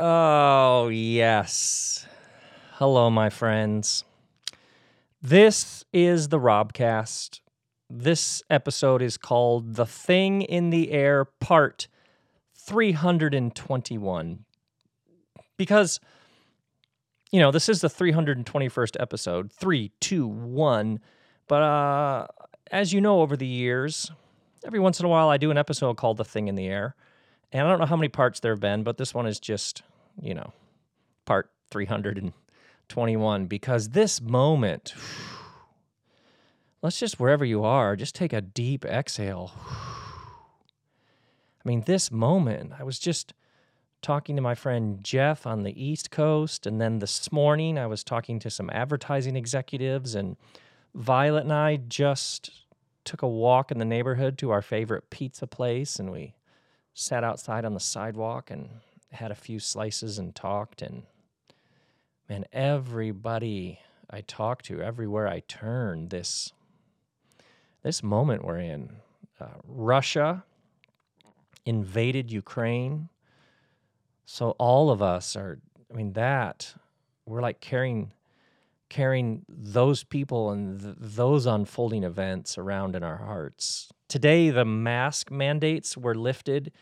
Oh, yes. Hello, my friends. This is the Robcast. This episode is called The Thing in the Air, Part 321. Because, you know, this is the 321st episode, 321. But uh, as you know, over the years, every once in a while I do an episode called The Thing in the Air. And I don't know how many parts there have been, but this one is just, you know, part 321 because this moment, let's just, wherever you are, just take a deep exhale. I mean, this moment, I was just talking to my friend Jeff on the East Coast. And then this morning, I was talking to some advertising executives. And Violet and I just took a walk in the neighborhood to our favorite pizza place. And we sat outside on the sidewalk and had a few slices and talked. And man, everybody I talked to, everywhere I turned, this this moment we're in, uh, Russia invaded Ukraine. So all of us are. I mean, that we're like carrying carrying those people and th- those unfolding events around in our hearts. Today, the mask mandates were lifted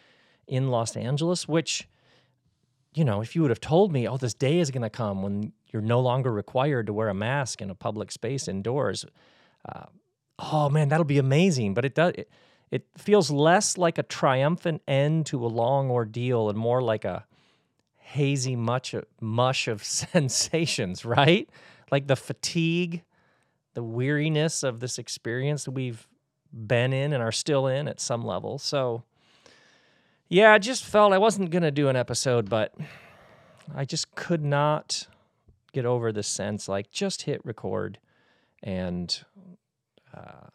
in Los Angeles, which, you know, if you would have told me, oh, this day is going to come when you're no longer required to wear a mask in a public space indoors, uh, oh man, that'll be amazing. But it does. It, it feels less like a triumphant end to a long ordeal and more like a hazy much mush of sensations, right? Like the fatigue, the weariness of this experience we've been in and are still in at some level. So, yeah, I just felt I wasn't going to do an episode, but I just could not get over the sense like just hit record and uh,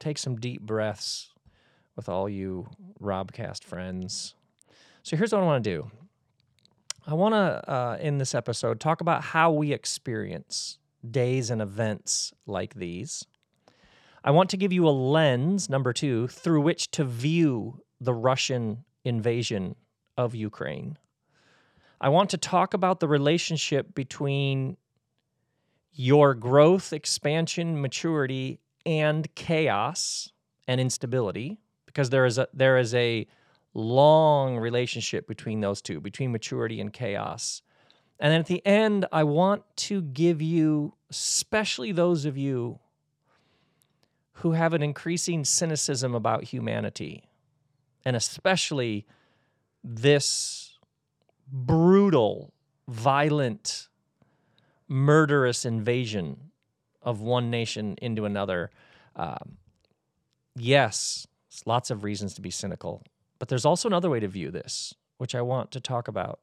take some deep breaths with all you Robcast friends. So here's what I want to do. I want to, uh, in this episode, talk about how we experience days and events like these. I want to give you a lens, number two, through which to view the Russian invasion of Ukraine. I want to talk about the relationship between your growth, expansion, maturity, and chaos and instability, because there is a there is a long relationship between those two, between maturity and chaos. And then at the end, I want to give you, especially those of you who have an increasing cynicism about humanity, and especially this brutal, violent, murderous invasion of one nation into another. Um, yes, lots of reasons to be cynical, but there's also another way to view this, which I want to talk about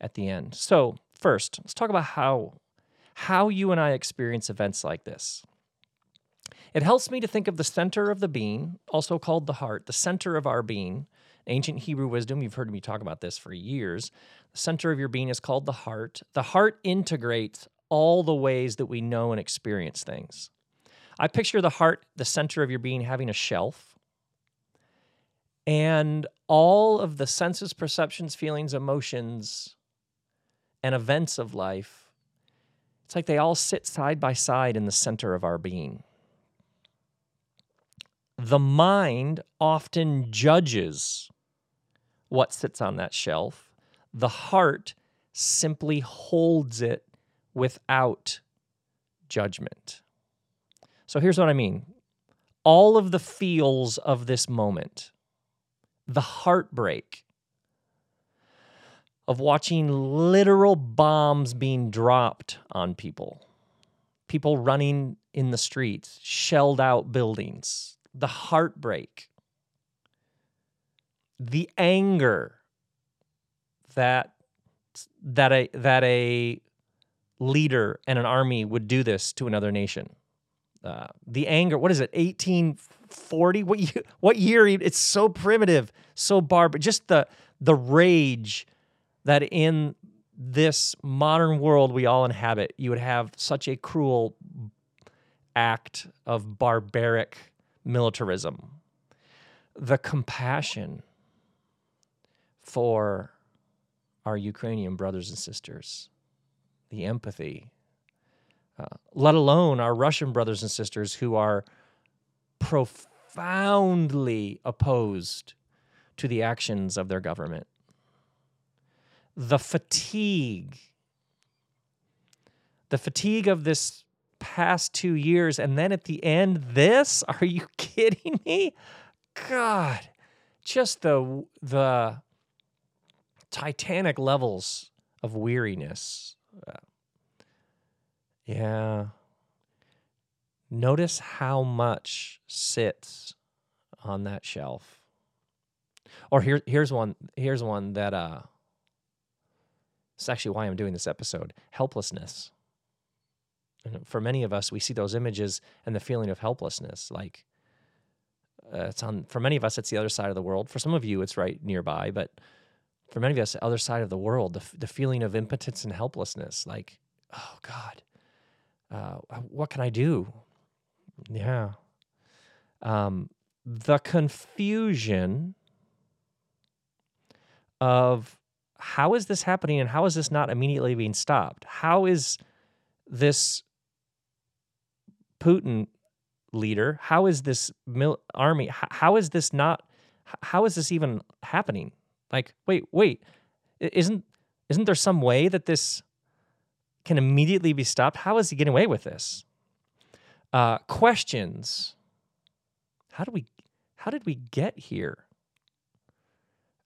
at the end. So, first, let's talk about how how you and I experience events like this. It helps me to think of the center of the being, also called the heart, the center of our being. Ancient Hebrew wisdom, you've heard me talk about this for years. The center of your being is called the heart. The heart integrates all the ways that we know and experience things. I picture the heart, the center of your being, having a shelf. And all of the senses, perceptions, feelings, emotions, and events of life, it's like they all sit side by side in the center of our being the mind often judges what sits on that shelf. The heart simply holds it without judgment. So here's what I mean all of the feels of this moment, the heartbreak of watching literal bombs being dropped on people, people running in the streets, shelled out buildings, the heartbreak, the anger that that a that a leader and an army would do this to another nation. Uh, the anger. What is it? Eighteen forty. What year? What year? It's so primitive, so barbaric. Just the the rage that in this modern world we all inhabit, you would have such a cruel act of barbaric militarism, the compassion for our Ukrainian brothers and sisters, the empathy, uh, let alone our Russian brothers and sisters who are profoundly opposed to the actions of their government. The fatigue, the fatigue of this past two years, and then at the end, this? Are you kidding me? God, just the the titanic levels of weariness. Uh, yeah. Notice how much sits on that shelf. Or here, here's one. Here's one that uh. It's actually why I'm doing this episode. Helplessness. And for many of us, we see those images and the feeling of helplessness. Like uh, it's on. For many of us, it's the other side of the world. For some of you, it's right nearby. But for many of us, the other side of the world, the, the feeling of impotence and helplessness. Like, oh God, uh, what can I do? Yeah. Um, the confusion of how is this happening and how is this not immediately being stopped? How is this Putin leader? How is this mil- army? how is this not? How is this even happening? Like, wait, wait, isn't isn't there some way that this can immediately be stopped? How is he getting away with this? Uh, questions. How do we? How did we get here?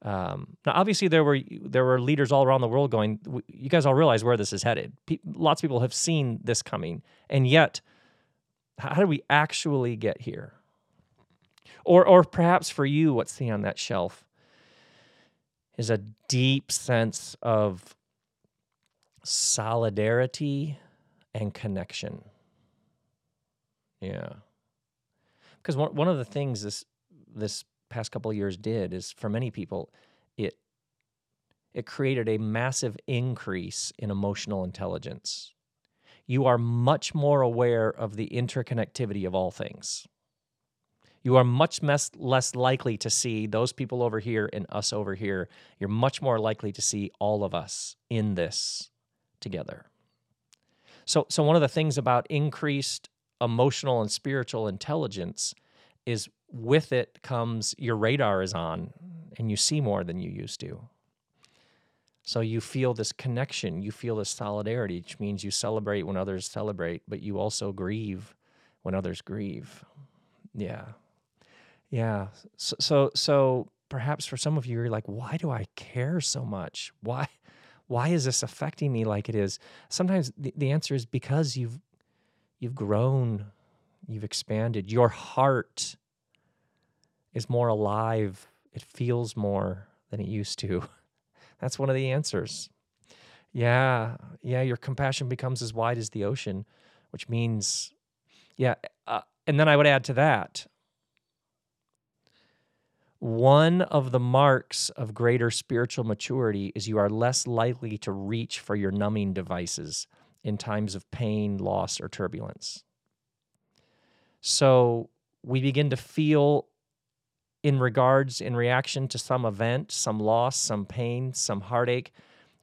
Um, now, obviously, there were there were leaders all around the world going. You guys all realize where this is headed. Pe- lots of people have seen this coming, and yet, how do we actually get here? Or, or perhaps for you, what's sitting on that shelf is a deep sense of solidarity and connection. Yeah. Because one, one of the things this this past couple of years did is for many people it it created a massive increase in emotional intelligence. You are much more aware of the interconnectivity of all things. You are much less likely to see those people over here and us over here. You're much more likely to see all of us in this together. So, so one of the things about increased emotional and spiritual intelligence is with it comes your radar is on and you see more than you used to. So you feel this connection, you feel this solidarity, which means you celebrate when others celebrate, but you also grieve when others grieve. Yeah. Yeah. So so, so perhaps for some of you you're like, why do I care so much? Why why is this affecting me like it is? Sometimes the, the answer is because you've you've grown, you've expanded. Your heart is more alive. It feels more than it used to. That's one of the answers. Yeah, yeah, your compassion becomes as wide as the ocean, which means, yeah. Uh, and then I would add to that one of the marks of greater spiritual maturity is you are less likely to reach for your numbing devices in times of pain, loss, or turbulence. So we begin to feel, in regards, in reaction to some event, some loss, some pain, some heartache,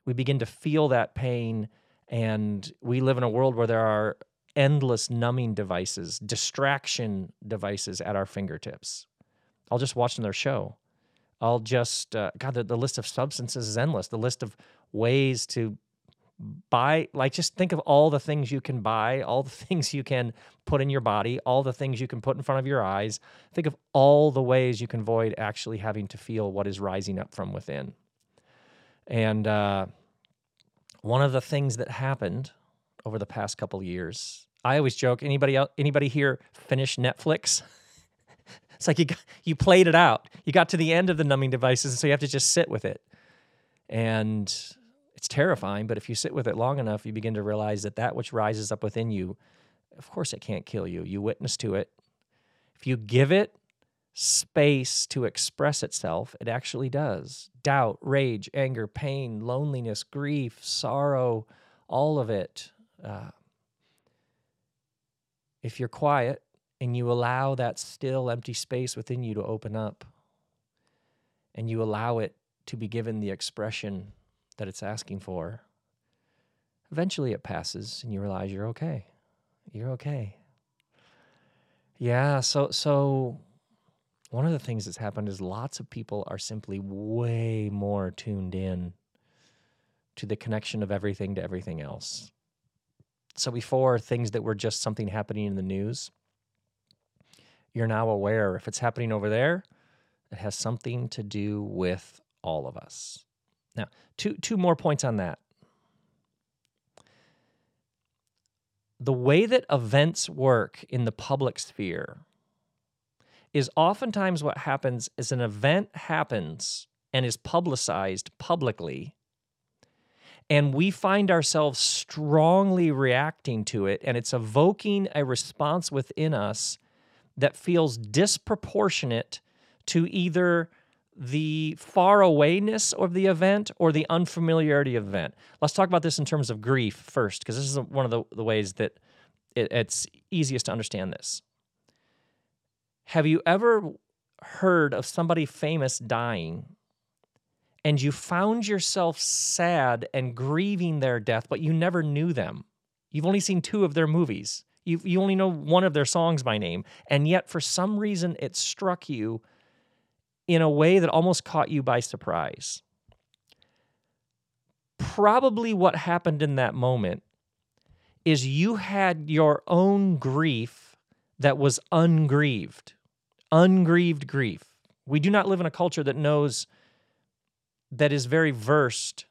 we begin to feel that pain. And we live in a world where there are endless numbing devices, distraction devices at our fingertips. I'll just watch another show. I'll just, uh, God, the, the list of substances is endless. The list of ways to buy, like, just think of all the things you can buy, all the things you can put in your body, all the things you can put in front of your eyes. Think of all the ways you can avoid actually having to feel what is rising up from within. And uh, one of the things that happened over the past couple years, I always joke. Anybody else, anybody here finish Netflix? It's like you got, you played it out. You got to the end of the numbing devices, and so you have to just sit with it. And it's terrifying, but if you sit with it long enough, you begin to realize that that which rises up within you, of course, it can't kill you. You witness to it. If you give it space to express itself, it actually does. Doubt, rage, anger, pain, loneliness, grief, sorrow, all of it. Uh, if you're quiet, and you allow that still empty space within you to open up and you allow it to be given the expression that it's asking for, eventually it passes and you realize you're okay. You're okay. Yeah, so so one of the things that's happened is lots of people are simply way more tuned in to the connection of everything to everything else. So before things that were just something happening in the news, you're now aware if it's happening over there, it has something to do with all of us. Now, two two more points on that. The way that events work in the public sphere is oftentimes what happens is an event happens and is publicized publicly and we find ourselves strongly reacting to it and it's evoking a response within us that feels disproportionate to either the far awayness of the event or the unfamiliarity of the event. Let's talk about this in terms of grief first, because this is one of the, the ways that it, it's easiest to understand this. Have you ever heard of somebody famous dying and you found yourself sad and grieving their death, but you never knew them? You've only seen two of their movies. You, you only know one of their songs by name. And yet, for some reason, it struck you in a way that almost caught you by surprise. Probably what happened in that moment is you had your own grief that was ungrieved, ungrieved grief. We do not live in a culture that knows, that is very versed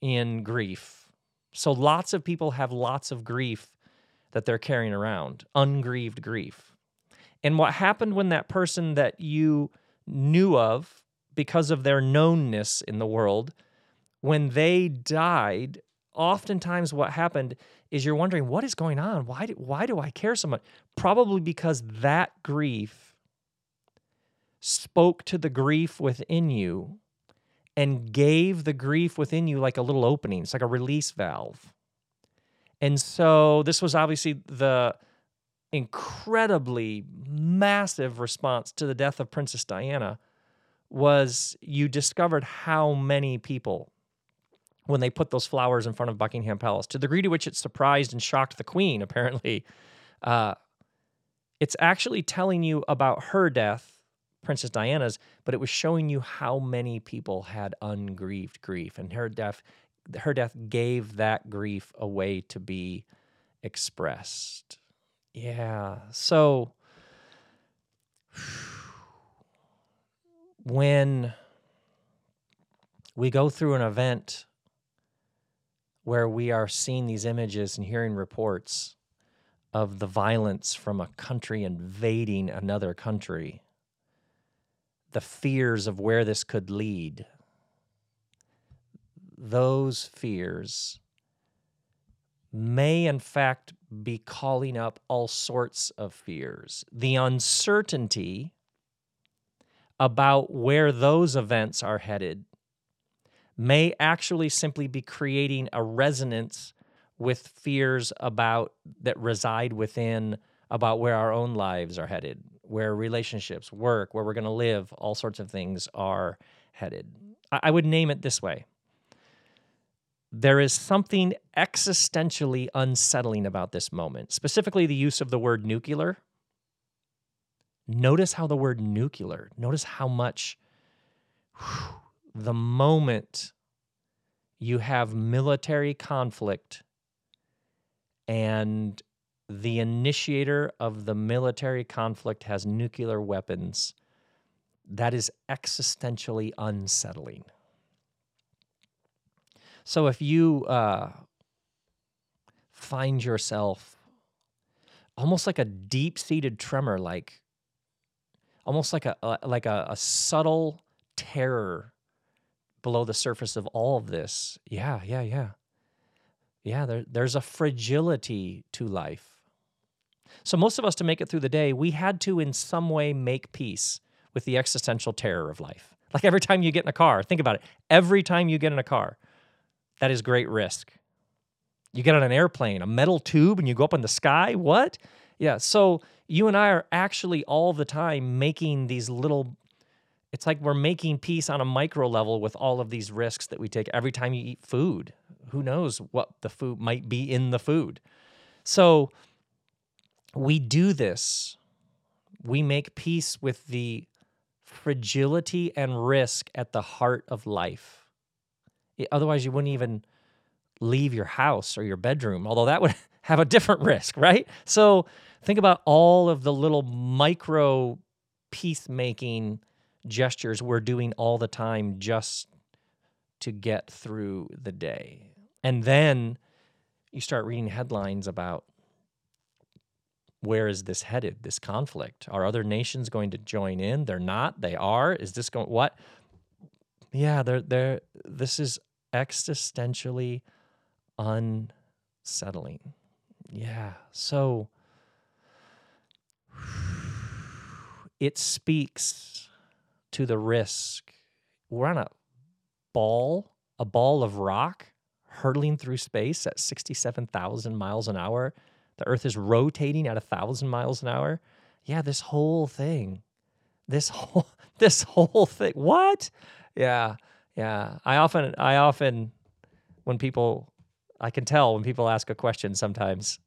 in grief. So lots of people have lots of grief that they're carrying around, ungrieved grief. And what happened when that person that you knew of because of their knownness in the world, when they died, oftentimes what happened is you're wondering, what is going on? Why do, why do I care so much? Probably because that grief spoke to the grief within you and gave the grief within you like a little opening. It's like a release valve. And so this was obviously the incredibly massive response to the death of Princess Diana was you discovered how many people when they put those flowers in front of Buckingham Palace to the degree to which it surprised and shocked the queen apparently uh, it's actually telling you about her death Princess Diana's but it was showing you how many people had ungrieved grief and her death her death gave that grief a way to be expressed yeah. So when we go through an event where we are seeing these images and hearing reports of the violence from a country invading another country, the fears of where this could lead, those fears may in fact be calling up all sorts of fears. The uncertainty about where those events are headed may actually simply be creating a resonance with fears about that reside within about where our own lives are headed, where relationships, work, where we're going to live, all sorts of things are headed. I would name it this way there is something existentially unsettling about this moment, specifically the use of the word nuclear. Notice how the word nuclear, notice how much whew, the moment you have military conflict and the initiator of the military conflict has nuclear weapons, that is existentially unsettling. So if you uh, find yourself almost like a deep-seated tremor, like almost like a, a like a, a subtle terror below the surface of all of this, yeah, yeah, yeah, yeah. There, there's a fragility to life. So most of us, to make it through the day, we had to in some way make peace with the existential terror of life. Like every time you get in a car, think about it. Every time you get in a car, that is great risk. You get on an airplane, a metal tube, and you go up in the sky. What? Yeah. So you and I are actually all the time making these little it's like we're making peace on a micro level with all of these risks that we take every time you eat food. Who knows what the food might be in the food? So we do this. We make peace with the fragility and risk at the heart of life. Otherwise, you wouldn't even leave your house or your bedroom, although that would have a different risk, right? So think about all of the little micro peacemaking gestures we're doing all the time just to get through the day. And then you start reading headlines about where is this headed, this conflict? Are other nations going to join in? They're not. They are. Is this going what? Yeah, they're they're this is existentially unsettling. Yeah. So it speaks to the risk. We're on a ball, a ball of rock hurtling through space at 67,000 miles an hour the earth is rotating at a thousand miles an hour. Yeah, this whole thing, this whole, this whole thing. What? Yeah, yeah. I often, I often, when people, I can tell when people ask a question sometimes,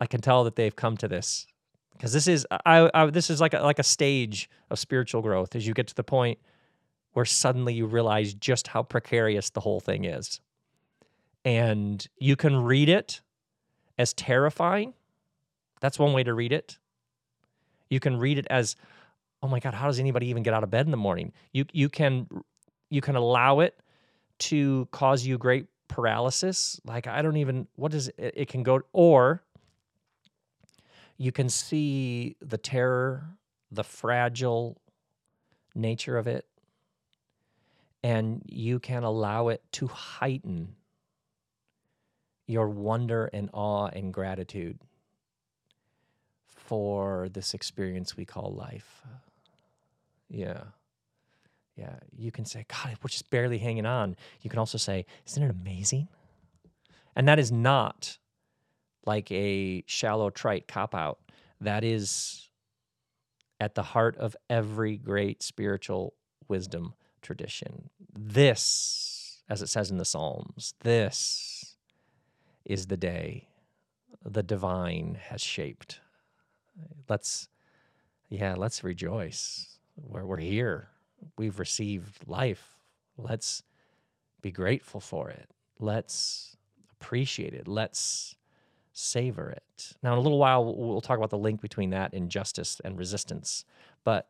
I can tell that they've come to this because this is, I, I, this is like a, like a stage of spiritual growth as you get to the point where suddenly you realize just how precarious the whole thing is. And you can read it as terrifying. That's one way to read it. You can read it as, oh my God, how does anybody even get out of bed in the morning? You you can you can allow it to cause you great paralysis. Like I don't even what it, it can go or you can see the terror, the fragile nature of it, and you can allow it to heighten your wonder and awe and gratitude for this experience we call life. Yeah. Yeah. You can say, God, we're just barely hanging on. You can also say, Isn't it amazing? And that is not like a shallow, trite cop out. That is at the heart of every great spiritual wisdom tradition. This, as it says in the Psalms, this is the day the divine has shaped. Let's, yeah, let's rejoice. Where we're here, we've received life. Let's be grateful for it. Let's appreciate it. Let's savor it. Now, in a little while, we'll talk about the link between that and justice and resistance. But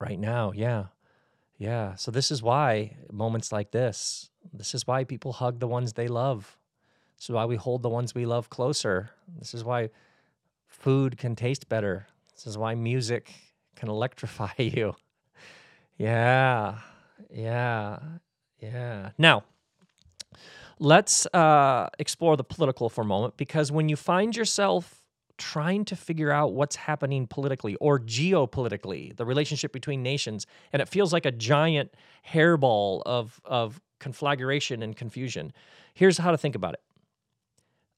right now, yeah, yeah. So, this is why moments like this, this is why people hug the ones they love. This is why we hold the ones we love closer. This is why food can taste better. This is why music can electrify you. Yeah, yeah, yeah. Now, let's uh, explore the political for a moment because when you find yourself trying to figure out what's happening politically or geopolitically, the relationship between nations, and it feels like a giant hairball of, of conflagration and confusion, here's how to think about it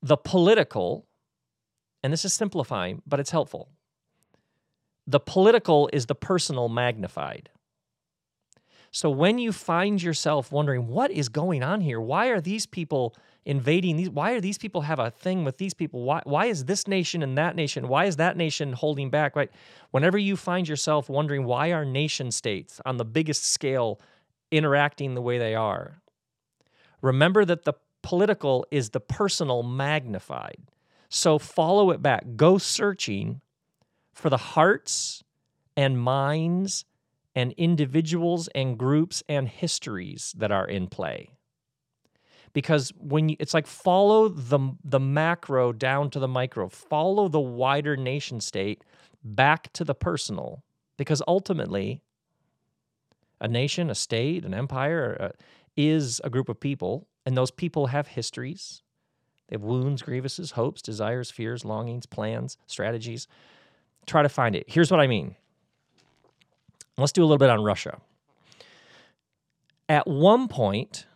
the political, and this is simplifying, but it's helpful. The political is the personal magnified. So when you find yourself wondering, what is going on here? Why are these people invading these? Why are these people have a thing with these people? Why, why is this nation and that nation? Why is that nation holding back? Right? Whenever you find yourself wondering why are nation states on the biggest scale interacting the way they are, remember that the political is the personal magnified. So follow it back. Go searching for the hearts and minds and individuals and groups and histories that are in play. Because when you, it's like follow the the macro down to the micro, follow the wider nation state back to the personal, because ultimately, a nation, a state, an empire uh, is a group of people and those people have histories. They have wounds, grievances, hopes, desires, fears, longings, plans, strategies. Try to find it. Here's what I mean. Let's do a little bit on Russia. At one point,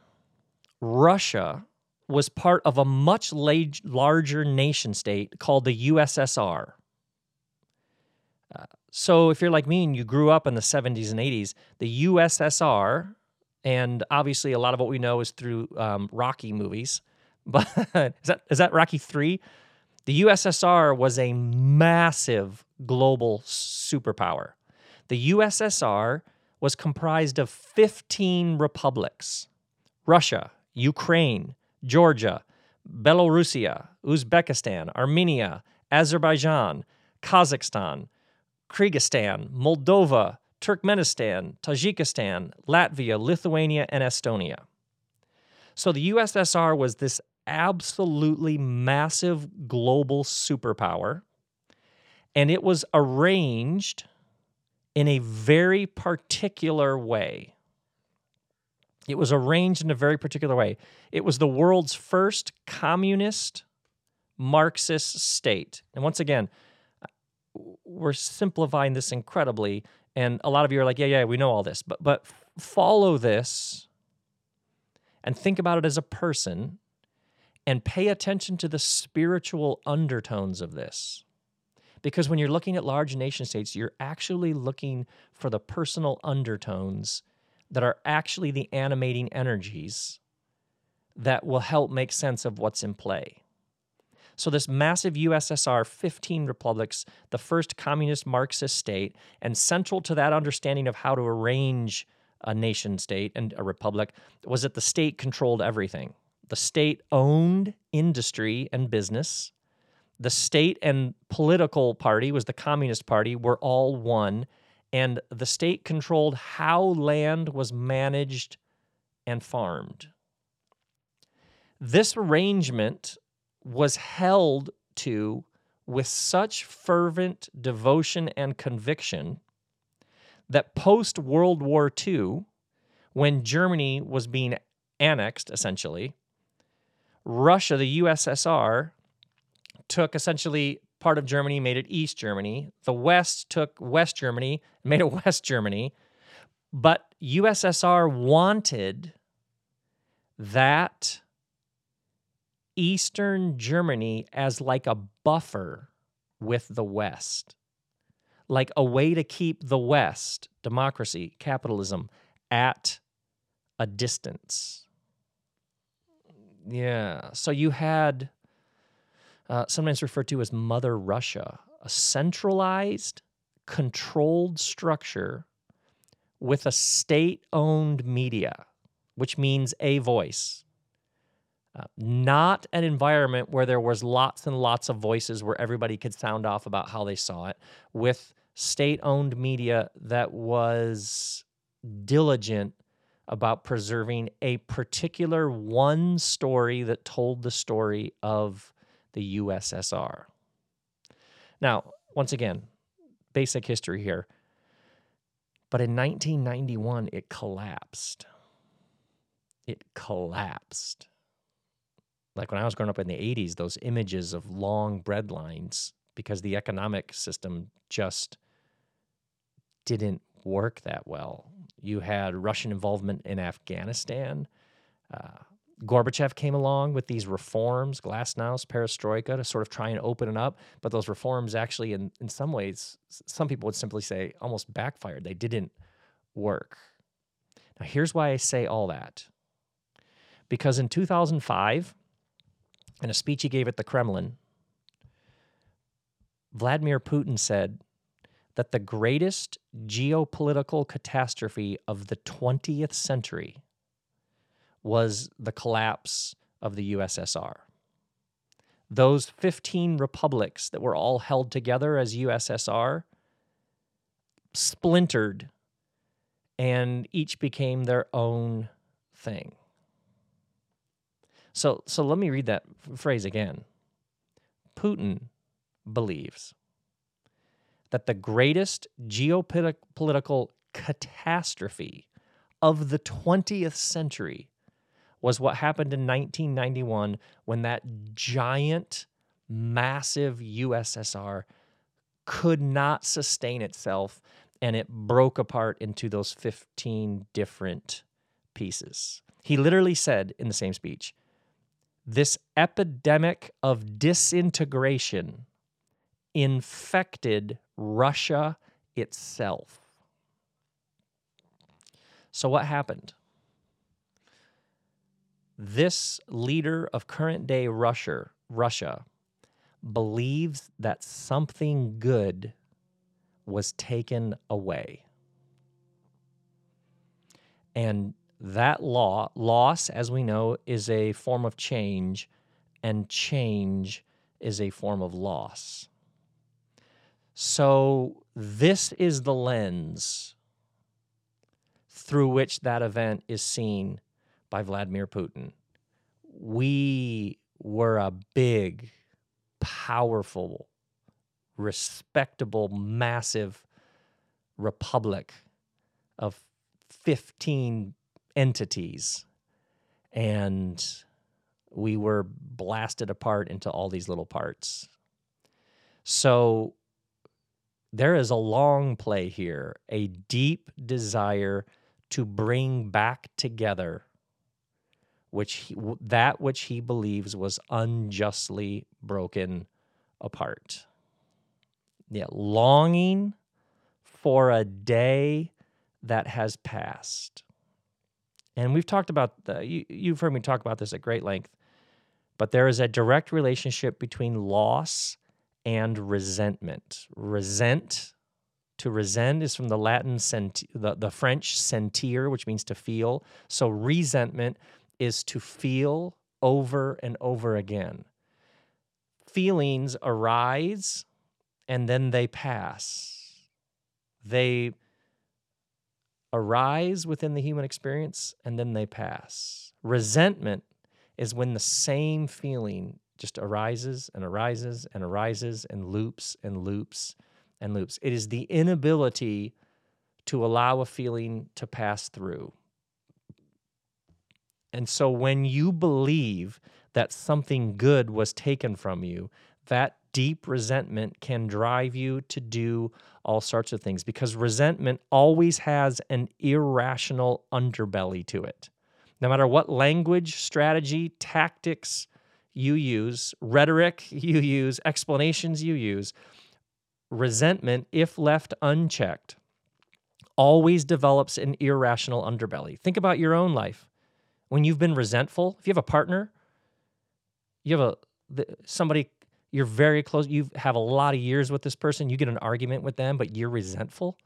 Russia was part of a much larger nation state called the USSR. Uh, so if you're like me and you grew up in the 70s and 80s, the USSR, and obviously a lot of what we know is through um, Rocky movies, but is that is that Rocky three? The USSR was a massive global superpower. The USSR was comprised of 15 republics Russia, Ukraine, Georgia, Belarusia, Uzbekistan, Armenia, Azerbaijan, Kazakhstan, Kyrgyzstan, Moldova, Turkmenistan, Tajikistan, Latvia, Lithuania, and Estonia. So the USSR was this absolutely massive global superpower, and it was arranged in a very particular way. It was arranged in a very particular way. It was the world's first communist Marxist state. And once again, we're simplifying this incredibly. And a lot of you are like, yeah, yeah, we know all this. But, but follow this and think about it as a person and pay attention to the spiritual undertones of this. Because when you're looking at large nation states, you're actually looking for the personal undertones that are actually the animating energies that will help make sense of what's in play. So, this massive USSR, 15 republics, the first communist Marxist state, and central to that understanding of how to arrange a nation state and a republic was that the state controlled everything. The state owned industry and business the state and political party was the Communist Party were all one, and the state controlled how land was managed and farmed. This arrangement was held to with such fervent devotion and conviction that post World War II, when Germany was being annexed, essentially, Russia, the USSR, took essentially part of Germany, made it East Germany. The West took West Germany, made it West Germany. But USSR wanted that Eastern Germany as like a buffer with the West, like a way to keep the West, democracy, capitalism, at a distance. Yeah. So you had uh, sometimes referred to as Mother Russia, a centralized, controlled structure with a state owned media, which means a voice. Uh, not an environment where there was lots and lots of voices where everybody could sound off about how they saw it, with state owned media that was diligent about preserving a particular one story that told the story of the USSR. Now, once again, basic history here. But in 1991, it collapsed. It collapsed. Like when I was growing up in the 80s, those images of long bread lines, because the economic system just didn't work that well. You had Russian involvement in Afghanistan. Uh, Gorbachev came along with these reforms, glasnost, perestroika, to sort of try and open it up. But those reforms actually, in, in some ways, some people would simply say almost backfired. They didn't work. Now, here's why I say all that. Because in 2005, in a speech he gave at the Kremlin, Vladimir Putin said that the greatest geopolitical catastrophe of the 20th century was the collapse of the USSR. Those 15 republics that were all held together as USSR splintered and each became their own thing. So, so let me read that phrase again. Putin believes that the greatest geopolitical catastrophe of the 20th century was what happened in 1991 when that giant, massive USSR could not sustain itself and it broke apart into those 15 different pieces. He literally said in the same speech, this epidemic of disintegration infected Russia itself. So, what happened? This leader of current day Russia, Russia believes that something good was taken away. And that law, loss, as we know, is a form of change, and change is a form of loss. So, this is the lens through which that event is seen by Vladimir Putin. We were a big, powerful, respectable, massive republic of 15 entities. And we were blasted apart into all these little parts. So there is a long play here, a deep desire to bring back together which he, that which he believes was unjustly broken apart. Yeah, longing for a day that has passed. And we've talked about the, you, you've heard me talk about this at great length, but there is a direct relationship between loss and resentment. Resent to resent is from the Latin sent, the, the French sentir, which means to feel. So resentment is to feel over and over again. Feelings arise and then they pass. They arise within the human experience and then they pass. Resentment is when the same feeling just arises and arises and arises and loops and loops and loops. It is the inability to allow a feeling to pass through. And so when you believe that something good was taken from you, that deep resentment can drive you to do all sorts of things because resentment always has an irrational underbelly to it. No matter what language, strategy, tactics you use, rhetoric you use, explanations you use, resentment, if left unchecked, always develops an irrational underbelly. Think about your own life when you've been resentful, if you have a partner, you have a somebody you're very close, you have a lot of years with this person, you get an argument with them, but you're resentful.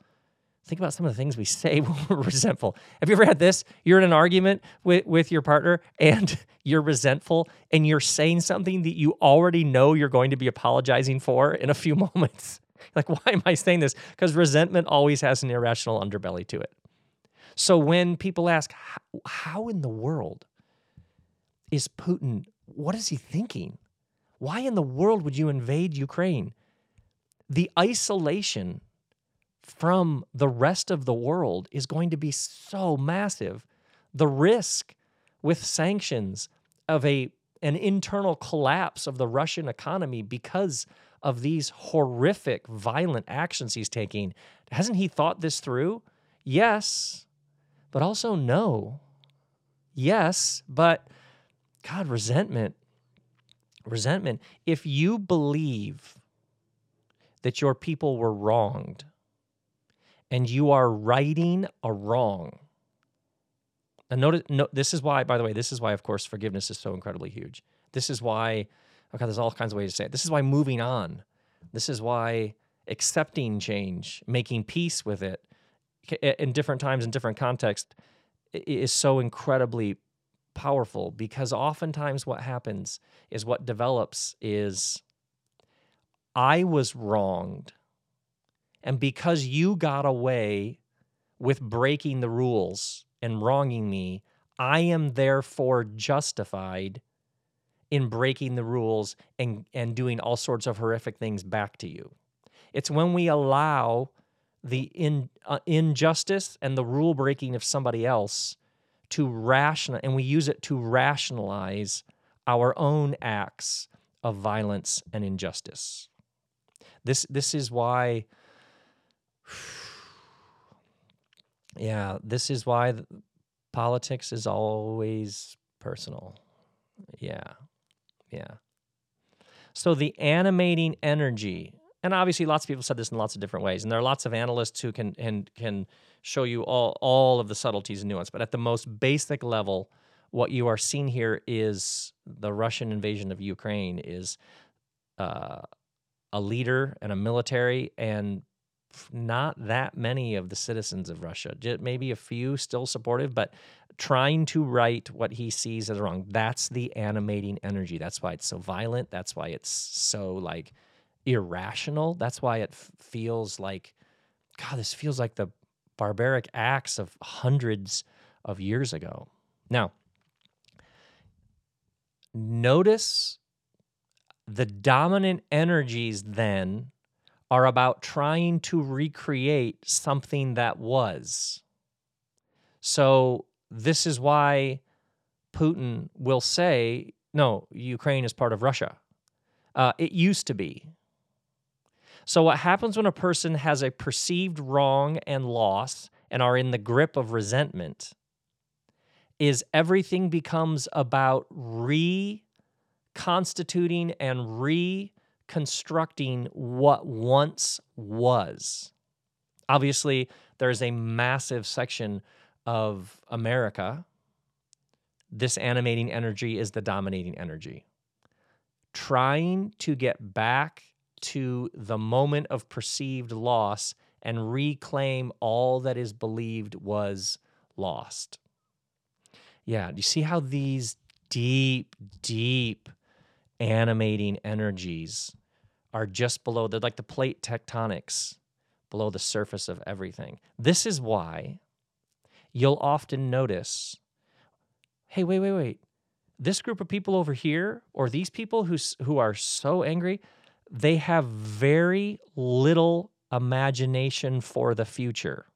Think about some of the things we say when we're resentful. Have you ever had this? You're in an argument with, with your partner and you're resentful and you're saying something that you already know you're going to be apologizing for in a few moments. Like, why am I saying this? Because resentment always has an irrational underbelly to it. So when people ask, how in the world is Putin, what is he thinking? Why in the world would you invade Ukraine? The isolation from the rest of the world is going to be so massive. The risk with sanctions of a an internal collapse of the Russian economy because of these horrific violent actions he's taking. Hasn't he thought this through? Yes, but also no. Yes, but God, resentment. Resentment. If you believe that your people were wronged and you are righting a wrong, and notice, no, this is why, by the way, this is why, of course, forgiveness is so incredibly huge. This is why, oh okay, there's all kinds of ways to say it. This is why moving on, this is why accepting change, making peace with it, in different times in different contexts is so incredibly powerful because oftentimes what happens is what develops is I was wronged. And because you got away with breaking the rules and wronging me, I am therefore justified in breaking the rules and, and doing all sorts of horrific things back to you. It's when we allow the in, uh, injustice and the rule breaking of somebody else to rational and we use it to rationalize our own acts of violence and injustice. This this is why yeah, this is why politics is always personal. Yeah. Yeah. So the animating energy and obviously lots of people said this in lots of different ways, and there are lots of analysts who can and can show you all all of the subtleties and nuance. But at the most basic level, what you are seeing here is the Russian invasion of Ukraine is uh, a leader and a military and not that many of the citizens of Russia, maybe a few still supportive, but trying to right what he sees as wrong. That's the animating energy. That's why it's so violent. That's why it's so like irrational. That's why it f- feels like, God, this feels like the barbaric acts of hundreds of years ago. Now, notice the dominant energies then are about trying to recreate something that was. So, this is why Putin will say, no, Ukraine is part of Russia. Uh, it used to be. So, what happens when a person has a perceived wrong and loss and are in the grip of resentment is everything becomes about reconstituting and reconstructing what once was. Obviously, there's a massive section of America. This animating energy is the dominating energy. Trying to get back to the moment of perceived loss and reclaim all that is believed was lost. Yeah, you see how these deep, deep animating energies are just below, they're like the plate tectonics below the surface of everything. This is why you'll often notice hey, wait, wait, wait. This group of people over here, or these people who, who are so angry, they have very little imagination for the future.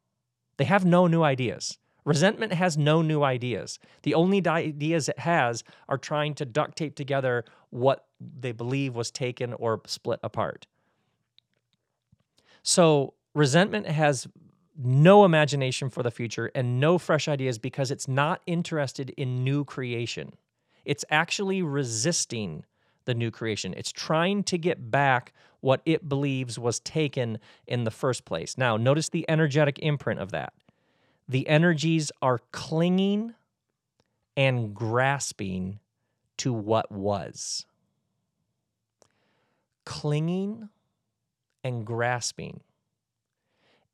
They have no new ideas. Resentment has no new ideas. The only ideas it has are trying to duct tape together what they believe was taken or split apart. So, resentment has no imagination for the future and no fresh ideas because it's not interested in new creation. It's actually resisting the new creation. It's trying to get back what it believes was taken in the first place. Now, notice the energetic imprint of that. The energies are clinging and grasping to what was. Clinging and grasping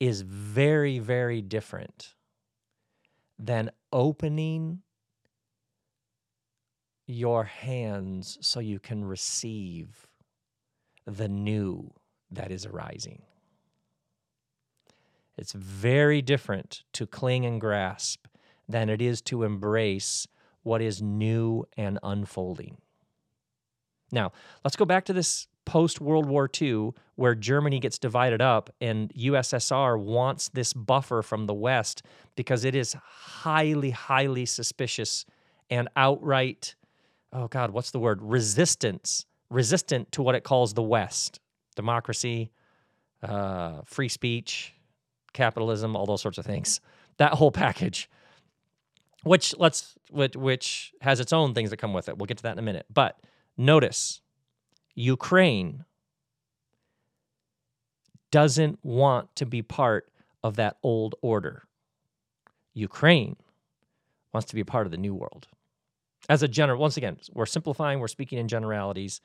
is very, very different than opening your hands so you can receive the new that is arising. It's very different to cling and grasp than it is to embrace what is new and unfolding. Now, let's go back to this post World War II, where Germany gets divided up and USSR wants this buffer from the West because it is highly, highly suspicious and outright, oh God, what's the word? Resistance, resistant to what it calls the West democracy, uh, free speech, capitalism, all those sorts of things. That whole package. Which let's which, which has its own things that come with it. We'll get to that in a minute. But notice Ukraine doesn't want to be part of that old order. Ukraine wants to be part of the new world. As a general, once again, we're simplifying, we're speaking in generalities,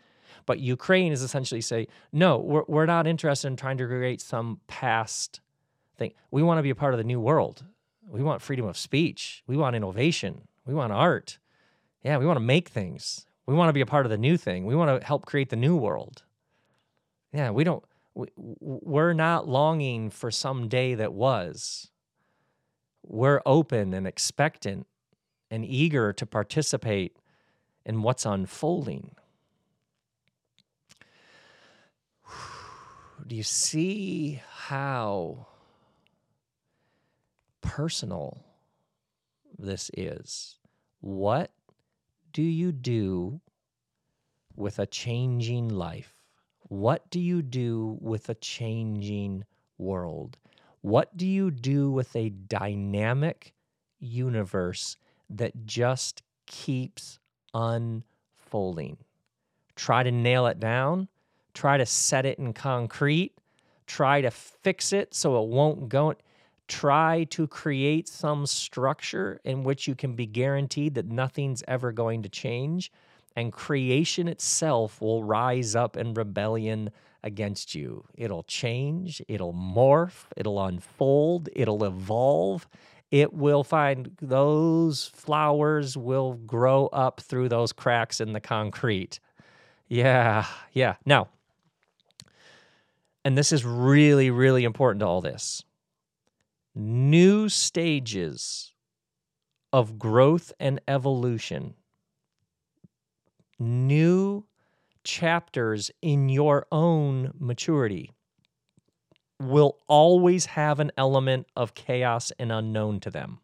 but Ukraine is essentially say, no, we're, we're not interested in trying to create some past thing. We want to be a part of the new world. We want freedom of speech. We want innovation. We want art. Yeah, we want to make things. We want to be a part of the new thing. We want to help create the new world. Yeah, we don't, we, we're not longing for some day that was. We're open and expectant and eager to participate in what's unfolding. Do you see how personal this is? What do you do with a changing life? What do you do with a changing world? What do you do with a dynamic universe that just keeps unfolding? Try to nail it down, try to set it in concrete, try to fix it so it won't go. Try to create some structure in which you can be guaranteed that nothing's ever going to change, and creation itself will rise up in rebellion against you. It'll change, it'll morph, it'll unfold, it'll evolve. It will find those flowers will grow up through those cracks in the concrete. Yeah, yeah. Now, and this is really, really important to all this new stages of growth and evolution, new chapters in your own maturity will always have an element of chaos and unknown to them.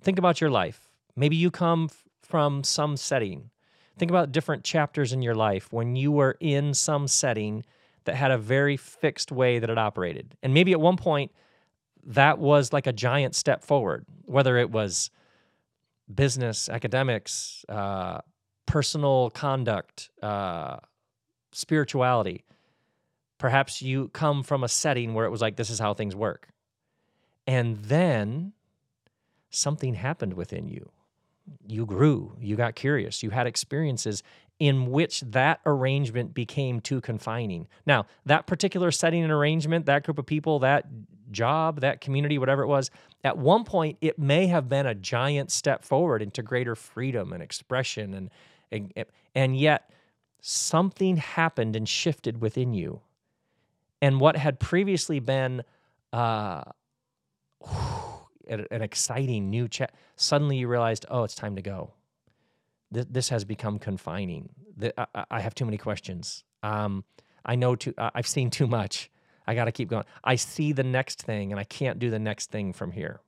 Think about your life. Maybe you come from some setting. Think about different chapters in your life when you were in some setting that had a very fixed way that it operated. And maybe at one point, that was like a giant step forward, whether it was business, academics, uh, personal conduct, uh, spirituality. Perhaps you come from a setting where it was like, this is how things work. And then something happened within you. You grew, you got curious, you had experiences in which that arrangement became too confining. Now, that particular setting and arrangement, that group of people, that job, that community, whatever it was, at one point it may have been a giant step forward into greater freedom and expression and and, and yet something happened and shifted within you. And what had previously been uh, an exciting new chat, suddenly you realized, oh, it's time to go this has become confining. I have too many questions. Um, I know too. I've seen too much. I got to keep going. I see the next thing, and I can't do the next thing from here.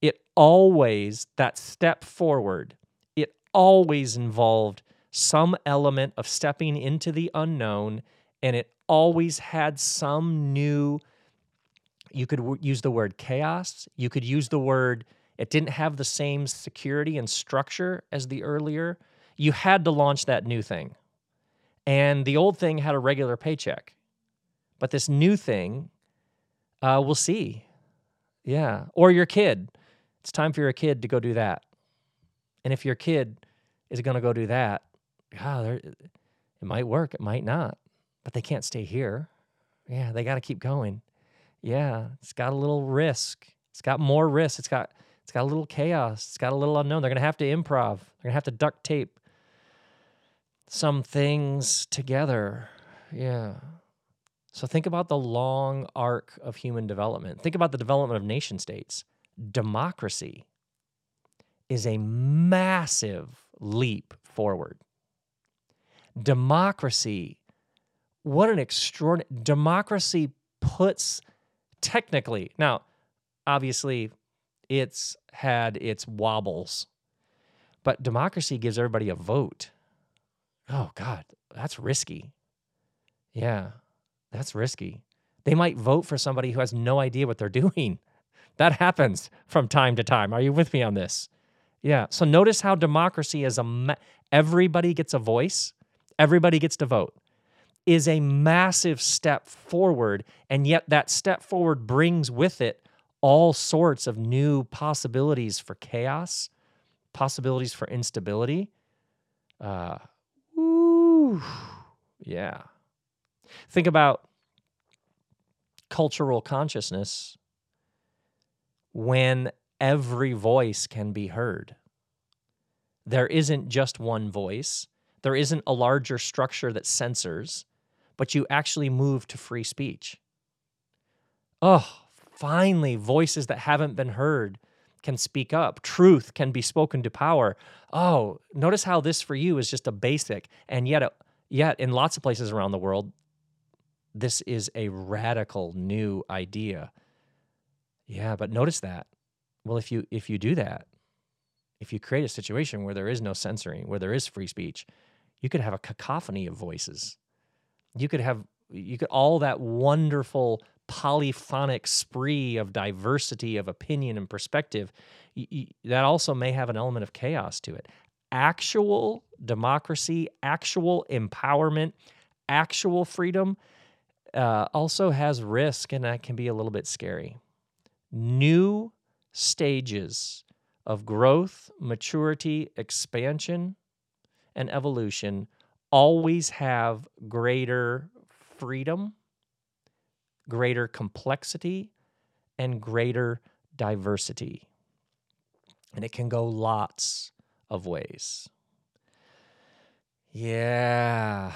It always that step forward. It always involved some element of stepping into the unknown, and it always had some new. You could w- use the word chaos. You could use the word it didn't have the same security and structure as the earlier. You had to launch that new thing. And the old thing had a regular paycheck. But this new thing, uh, we'll see. Yeah. Or your kid. It's time for your kid to go do that. And if your kid is going to go do that, God, it might work, it might not, but they can't stay here. Yeah, they got to keep going. Yeah, it's got a little risk. It's got more risk. It's got it's got a little chaos. It's got a little unknown. They're going to have to improv. They're going to have to duct tape some things together. Yeah. So think about the long arc of human development. Think about the development of nation states. Democracy is a massive leap forward. Democracy, what an extraordinary democracy puts technically. Now, obviously, it's had its wobbles. But democracy gives everybody a vote. Oh, God, that's risky. Yeah, that's risky. They might vote for somebody who has no idea what they're doing. That happens from time to time. Are you with me on this? Yeah. So notice how democracy is a everybody gets a voice, everybody gets to vote is a massive step forward and yet that step forward brings with it all sorts of new possibilities for chaos, possibilities for instability. Uh, yeah. Think about cultural consciousness when every voice can be heard. There isn't just one voice, there isn't a larger structure that censors, but you actually move to free speech. Oh, finally voices that haven't been heard can speak up. Truth can be spoken to power. Oh, notice how this for you is just a basic, and yet, uh, yet in lots of places around the world, this is a radical new idea. Yeah, but notice that. Well, if you if you do that, if you create a situation where there is no censoring, where there is free speech, you could have a cacophony of voices. You could have you could all that wonderful polyphonic spree of diversity of opinion and perspective, that also may have an element of chaos to it. Actual democracy, actual empowerment, actual freedom uh, also has risk, and that can be a little bit scary. New stages of growth, maturity, expansion, and evolution always have greater freedom, greater complexity, and greater diversity. And it can go lots of ways. Yeah,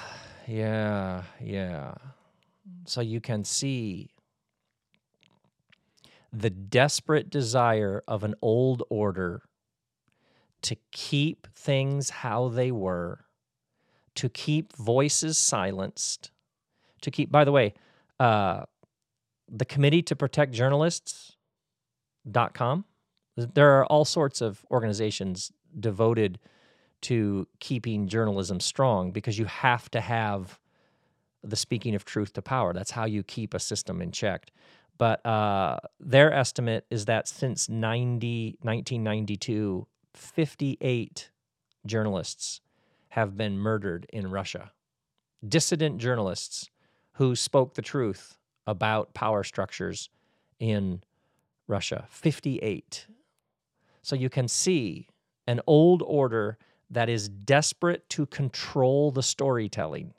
yeah, yeah. So you can see the desperate desire of an old order to keep things how they were, to keep voices silenced, to keep, by the way, uh, the Committee to Protect Journalists.com. There are all sorts of organizations devoted to keeping journalism strong because you have to have the speaking of truth to power. That's how you keep a system in check. But uh, their estimate is that since 90, 1992, 58 journalists have been murdered in Russia. Dissident journalists who spoke the truth about power structures in Russia. 58. So you can see an old order that is desperate to control the storytelling.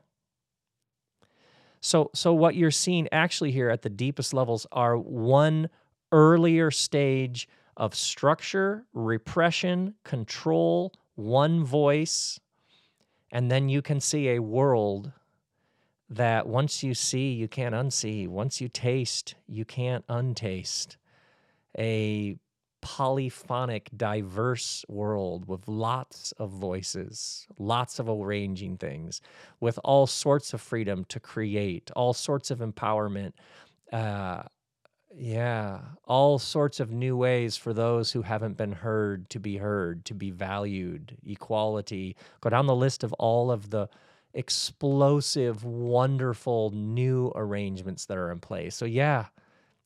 So, so what you're seeing actually here at the deepest levels are one earlier stage of structure, repression, control, one voice, and then you can see a world that once you see, you can't unsee. Once you taste, you can't untaste. A polyphonic, diverse world with lots of voices, lots of arranging things, with all sorts of freedom to create, all sorts of empowerment. Uh, yeah, all sorts of new ways for those who haven't been heard to be heard, to be valued, equality. Go down the list of all of the explosive, wonderful new arrangements that are in place. So, yeah,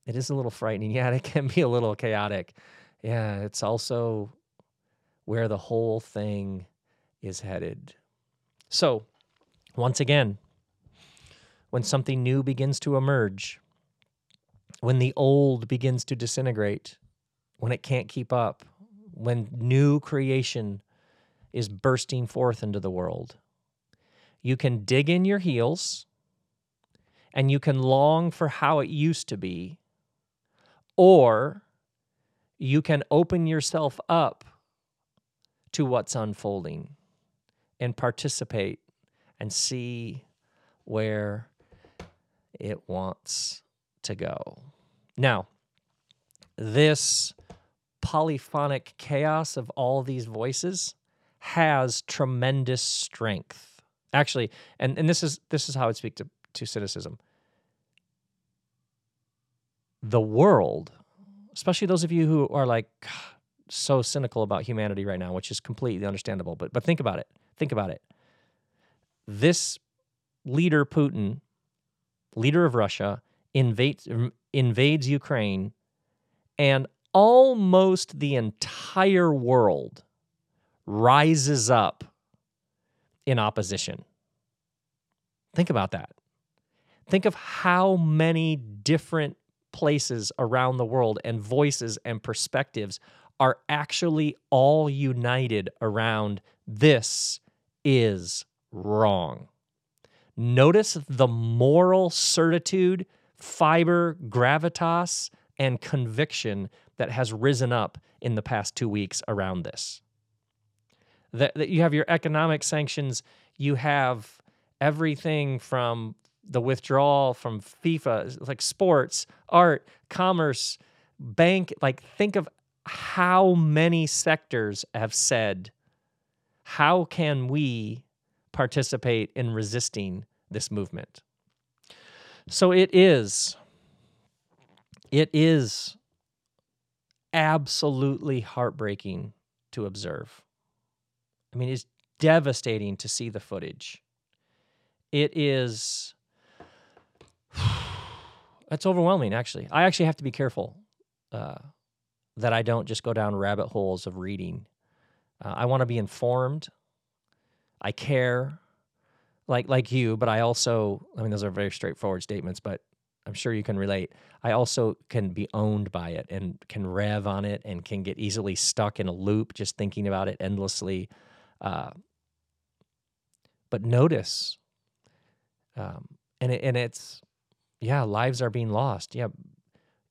it is a little frightening. Yeah, it can be a little chaotic yeah, it's also where the whole thing is headed. So, once again, when something new begins to emerge, when the old begins to disintegrate, when it can't keep up, when new creation is bursting forth into the world, you can dig in your heels and you can long for how it used to be, or you can open yourself up to what's unfolding and participate and see where it wants to go. Now, this polyphonic chaos of all these voices has tremendous strength. Actually, and, and this is this is how I speak to, to cynicism. The world especially those of you who are like so cynical about humanity right now, which is completely understandable. But but think about it. Think about it. This leader Putin, leader of Russia, invades invades Ukraine, and almost the entire world rises up in opposition. Think about that. Think of how many different places around the world and voices and perspectives are actually all united around this is wrong. Notice the moral certitude, fiber, gravitas, and conviction that has risen up in the past two weeks around this. That, that you have your economic sanctions, you have everything from the withdrawal from FIFA, like sports, art, commerce, bank. Like, think of how many sectors have said, how can we participate in resisting this movement? So it is, it is absolutely heartbreaking to observe. I mean, it's devastating to see the footage. It is that's overwhelming, actually. I actually have to be careful uh, that I don't just go down rabbit holes of reading. Uh, I want to be informed. I care. Like like you, but I also I mean those are very straightforward statements, but I'm sure you can relate. I also can be owned by it and can rev on it and can get easily stuck in a loop just thinking about it endlessly. Uh, but notice, um, and it, and it's yeah, lives are being lost. Yeah,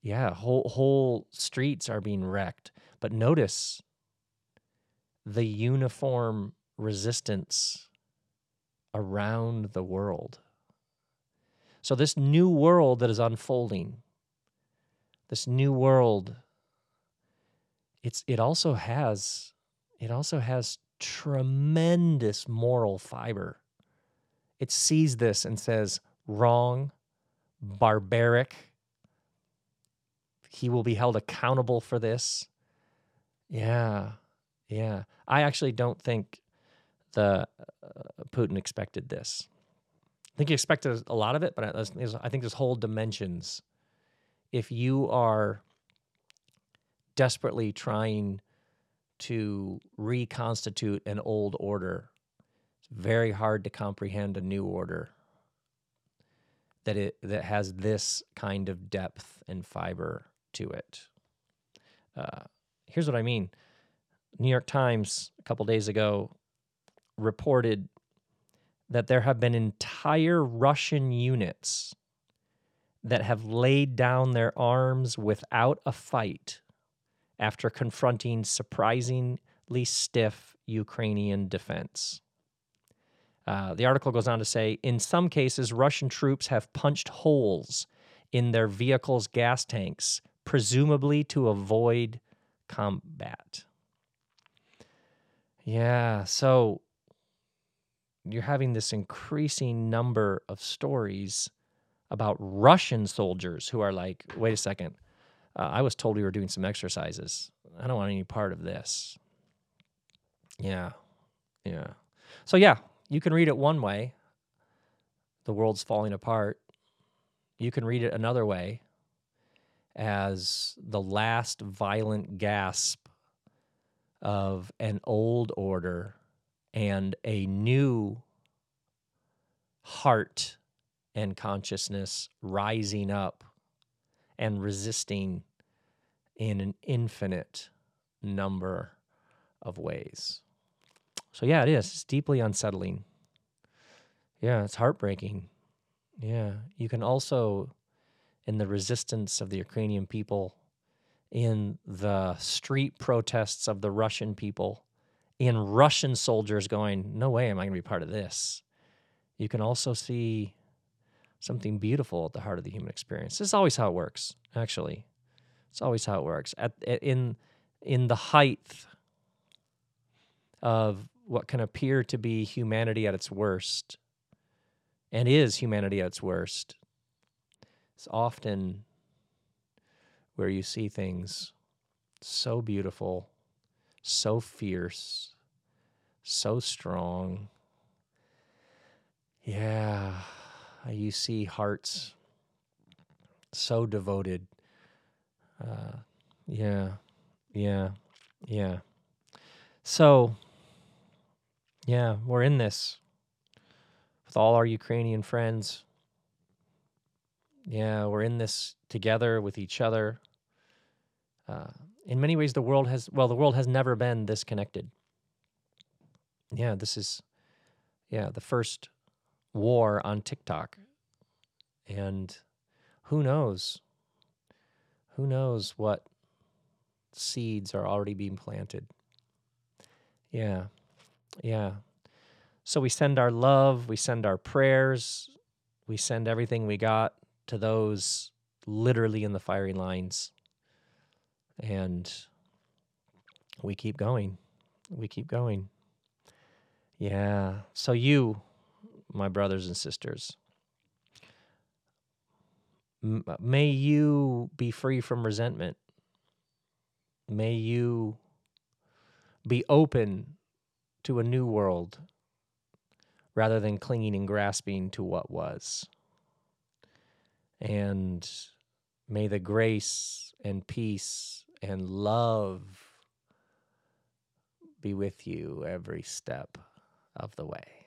yeah, whole whole streets are being wrecked. But notice the uniform resistance around the world. So, this new world that is unfolding, this new world, it's, it also has it also has tremendous moral fiber. It sees this and says, wrong, barbaric. He will be held accountable for this. Yeah, yeah. I actually don't think the uh, Putin expected this. I think he expected a lot of it, but I, I think there's whole dimensions. If you are desperately trying to reconstitute an old order, it's very hard to comprehend a new order that it that has this kind of depth and fiber to it. Uh, here's what I mean. New York Times a couple days ago reported that there have been entire Russian units that have laid down their arms without a fight after confronting surprisingly stiff Ukrainian defense. Uh, the article goes on to say in some cases, Russian troops have punched holes in their vehicles' gas tanks, presumably to avoid combat. Yeah, so you're having this increasing number of stories about Russian soldiers who are like, wait a second, uh, I was told we were doing some exercises. I don't want any part of this. Yeah, yeah. So, yeah, you can read it one way the world's falling apart. You can read it another way as the last violent gasp of an old order and a new heart and consciousness rising up and resisting in an infinite number of ways. So, yeah, it is. It's deeply unsettling. Yeah, it's heartbreaking. Yeah. You can also, in the resistance of the Ukrainian people, in the street protests of the Russian people, in Russian soldiers going, No way am I going to be part of this. You can also see something beautiful at the heart of the human experience. This is always how it works, actually. It's always how it works. At, in, in the height of what can appear to be humanity at its worst, and is humanity at its worst, it's often where you see things so beautiful so fierce, so strong. Yeah, you see hearts so devoted. Uh, yeah, yeah, yeah. So, yeah, we're in this with all our Ukrainian friends. Yeah, we're in this together with each other. Uh, in many ways, the world has, well, the world has never been this connected. Yeah, this is, yeah, the first war on TikTok. And who knows? Who knows what seeds are already being planted? Yeah, yeah. So we send our love, we send our prayers, we send everything we got to those literally in the firing lines and we keep going. We keep going. Yeah. So, you, my brothers and sisters, m- may you be free from resentment. May you be open to a new world rather than clinging and grasping to what was. And may the grace and peace and love be with you every step of the way.